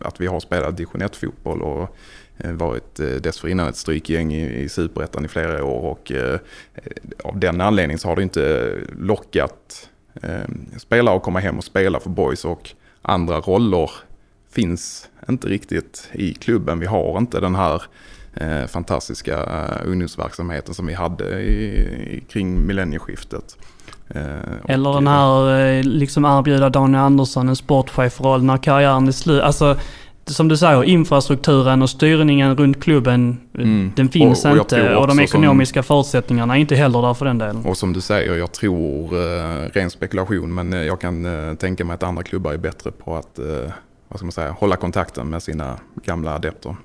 Speaker 2: att vi har spelat division 1-fotboll och eh, varit eh, dessförinnan ett strykgäng i, i Superettan i flera år och eh, av den anledningen så har det inte lockat eh, spelare att komma hem och spela för boys och andra roller finns inte riktigt i klubben. Vi har inte den här eh, fantastiska eh, ungdomsverksamheten som vi hade i, i, kring millennieskiftet. Eh,
Speaker 1: Eller den här liksom erbjuda Daniel Andersson en sportchefroll när karriären är slut. Alltså som du säger, infrastrukturen och styrningen runt klubben,
Speaker 2: Mm.
Speaker 1: den finns
Speaker 2: Och- och
Speaker 1: inte. Och de
Speaker 2: också som-
Speaker 1: ekonomiska förutsättningarna är inte heller där för den delen.
Speaker 2: Och som du säger, jag tror, eh, ren spekulation, men jag kan eh, tänka mig att andra klubbar är bättre på att eh, vad ska man säga, hålla kontakten med sina gamla adepter.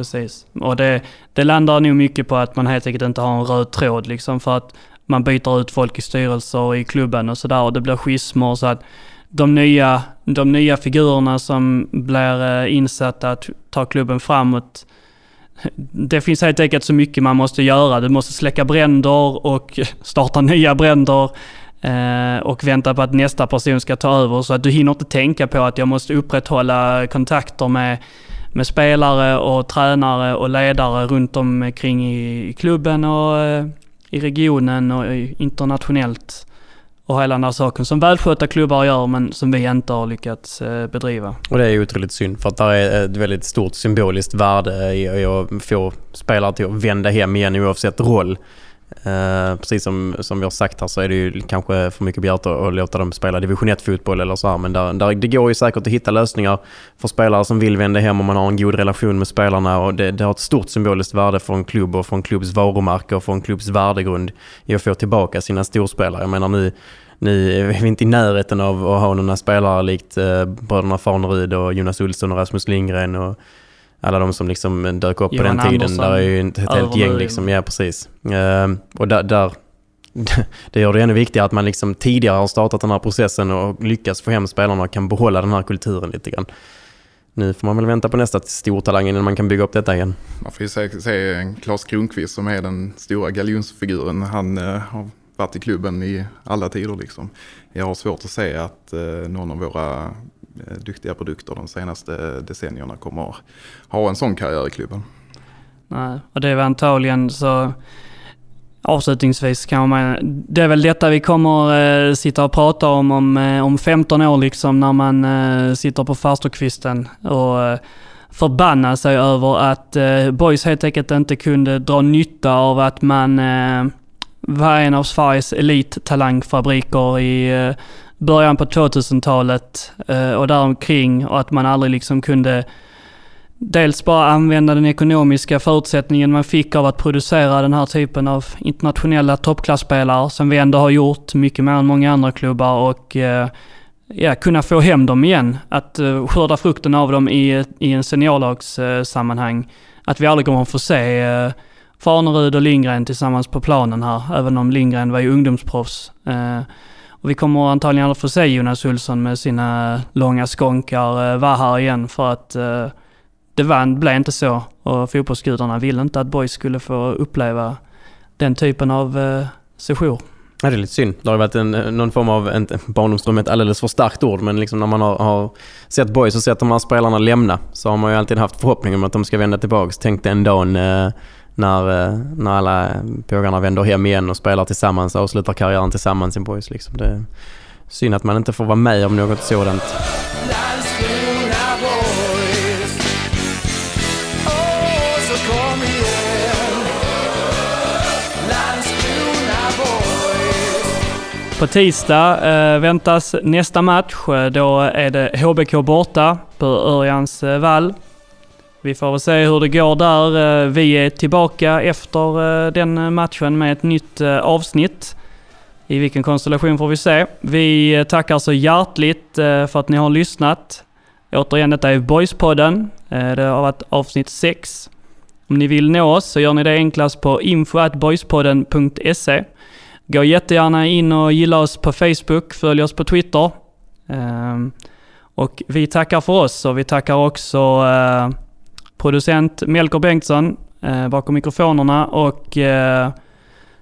Speaker 1: Precis. Och det, det landar nog mycket på att man helt enkelt inte har en röd tråd liksom för att man byter ut folk i styrelser och i klubben och sådär och det blir schismer så att de nya, de nya figurerna som blir eh, insatta att ta klubben framåt det finns helt enkelt så mycket man måste göra. Du måste släcka bränder och starta nya bränder eh, och vänta på att nästa person ska ta över. Så att du hinner inte tänka på att jag måste upprätthålla kontakter med, med spelare och tränare och ledare runt omkring i, klubben och eh, i regionen och internationellt. Och hela den här saken som välskötta klubbar gör men som vi inte har lyckats eh, bedriva.
Speaker 3: Och det är otroligt synd för att det är ett väldigt stort symboliskt värde i att få spelare till att vända hem igen oavsett roll. Eh, precis som, som vi har sagt här så är det ju kanske för mycket begärt att, att låta dem spela division 1-fotboll eller så här. Men där, där, det går ju säkert att hitta lösningar för spelare som vill vända hem om man har en god relation med spelarna. Och det, det har ett stort symboliskt värde för en klubb och för en klubbs varumärke och för en klubbs värdegrund i att få tillbaka sina storspelare. Jag menar nu nu är vi inte i närheten av att ha några spelare likt eh, bröderna Farnerud och Jonas Olsson och Rasmus Lindgren och alla de som liksom dök upp på
Speaker 1: Johan
Speaker 3: den tiden.
Speaker 1: Andersson,
Speaker 3: där är ju ett, ett helt gäng liksom, ja precis. Eh, och där, där det gör det ännu viktigare att man liksom tidigare har startat den här processen och lyckas få hem spelarna och kan behålla den här kulturen lite grann. Nu får man väl vänta på nästa stortalang innan man kan bygga upp detta igen.
Speaker 2: Man får ju se, se Klas Kronqvist som är den stora galjonsfiguren. Han eh, har varit i klubben i alla tider liksom. Jag har svårt att se att eh, någon av våra Eh, duktiga produkter de senaste eh, decennierna kommer ha en sån karriär i klubben.
Speaker 1: Nej, och det är väl antagligen så avslutningsvis kan man, det är väl detta vi kommer eh, sitta och prata om om, eh, om 15 år liksom när man eh, sitter på farstukvisten och eh, förbannar sig över att eh, boys helt enkelt inte kunde dra nytta av att man eh, var en av Sveriges elittalangfabriker i eh, början på 2000-talet eh, och däromkring och att man aldrig liksom kunde dels bara använda den ekonomiska förutsättningen man fick av att producera den här typen av internationella toppklasspelare som vi ändå har gjort mycket mer än många andra klubbar och eh, ja, kunna få hem dem igen. Att eh, skörda frukten av dem i, i en seniorlagssammanhang. att vi aldrig kommer att få se Farnerud och Lindgren tillsammans på planen här, även om Lindgren var ju ungdomsproffs. Och vi kommer antagligen aldrig få se Jonas Olsson med sina långa skånkar eh, vara här igen för att eh, det var, blev inte så. Och fotbollsgudarna ville inte att boys skulle få uppleva den typen av eh, sejour.
Speaker 3: Ja, det är lite synd. Det har varit en, någon form av, en, barndomsdröm är ett alldeles för starkt ord, men liksom när man har, har sett boys och sett de här spelarna lämna så har man ju alltid haft förhoppningen om att de ska vända tillbaka. Tänk den dagen eh, när, eh, när alla pågarna vänder hem igen och spelar tillsammans, avslutar karriären tillsammans i boys. Liksom. Det är synd att man inte får vara med om något sådant.
Speaker 1: På tisdag eh, väntas nästa match. Eh, då är det HBK borta på Örjans eh, vall. Vi får väl se hur det går där. Eh, vi är tillbaka efter eh, den matchen med ett nytt eh, avsnitt. I vilken konstellation får vi se. Vi tackar så hjärtligt för att ni har lyssnat. Återigen, detta är Boyspodden. Det har varit avsnitt 6. Om ni vill nå oss så gör ni det enklast på info.boyspodden.se. Gå jättegärna in och gilla oss på Facebook, följ oss på Twitter. Ehm, och vi tackar för oss och vi tackar också producent Melker Bengtsson eh, bakom mikrofonerna och eh,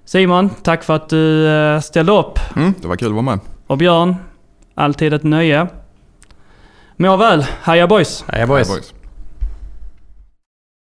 Speaker 1: Simon, tack för att du eh, ställde upp.
Speaker 2: Mm, det var kul att vara med.
Speaker 1: Och Björn, alltid ett nöje. Må väl, heja boys!
Speaker 3: Heja boys!
Speaker 2: Hej, boys.